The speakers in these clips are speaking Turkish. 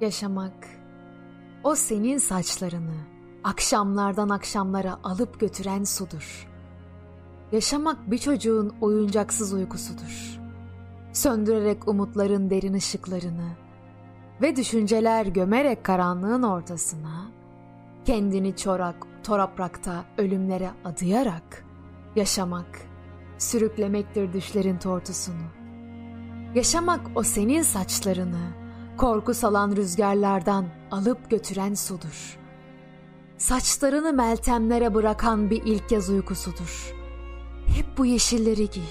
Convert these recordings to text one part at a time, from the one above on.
Yaşamak, o senin saçlarını akşamlardan akşamlara alıp götüren sudur. Yaşamak bir çocuğun oyuncaksız uykusudur. Söndürerek umutların derin ışıklarını ve düşünceler gömerek karanlığın ortasına, kendini çorak, toraprakta ölümlere adayarak yaşamak, sürüklemektir düşlerin tortusunu. Yaşamak o senin saçlarını, korku salan rüzgarlardan alıp götüren sudur. Saçlarını meltemlere bırakan bir ilk yaz uykusudur. Hep bu yeşilleri giy,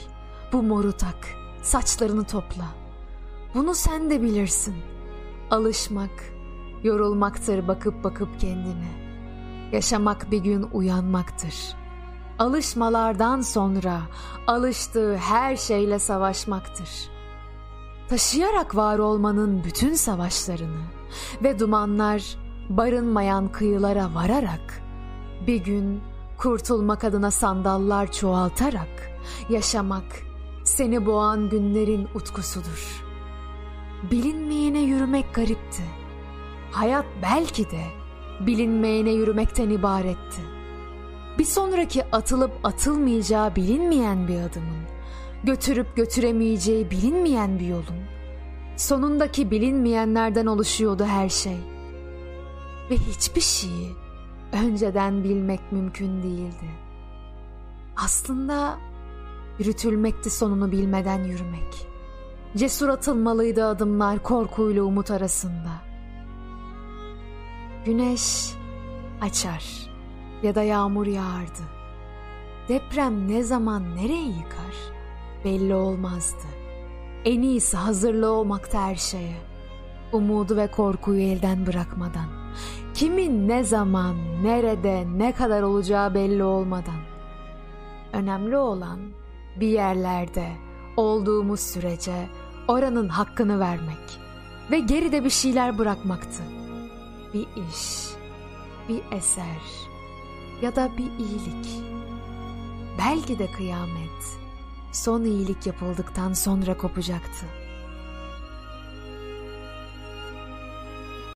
bu moru tak, saçlarını topla. Bunu sen de bilirsin. Alışmak, yorulmaktır bakıp bakıp kendine. Yaşamak bir gün uyanmaktır. Alışmalardan sonra alıştığı her şeyle savaşmaktır.'' Taşıyarak var olmanın bütün savaşlarını ve dumanlar barınmayan kıyılara vararak bir gün kurtulmak adına sandallar çoğaltarak yaşamak seni boğan günlerin utkusudur. Bilinmeyene yürümek garipti. Hayat belki de bilinmeyene yürümekten ibaretti. Bir sonraki atılıp atılmayacağı bilinmeyen bir adımın götürüp götüremeyeceği bilinmeyen bir yolun. Sonundaki bilinmeyenlerden oluşuyordu her şey. Ve hiçbir şeyi önceden bilmek mümkün değildi. Aslında yürütülmekti sonunu bilmeden yürümek. Cesur atılmalıydı adımlar korkuyla umut arasında. Güneş açar ya da yağmur yağardı. Deprem ne zaman nereyi yıkar? Belli olmazdı. En iyisi hazırlı olmakta her şeye. Umudu ve korkuyu elden bırakmadan. Kimin ne zaman, nerede, ne kadar olacağı belli olmadan. Önemli olan bir yerlerde olduğumuz sürece oranın hakkını vermek ve geride bir şeyler bırakmaktı. Bir iş, bir eser ya da bir iyilik. Belki de kıyamet son iyilik yapıldıktan sonra kopacaktı.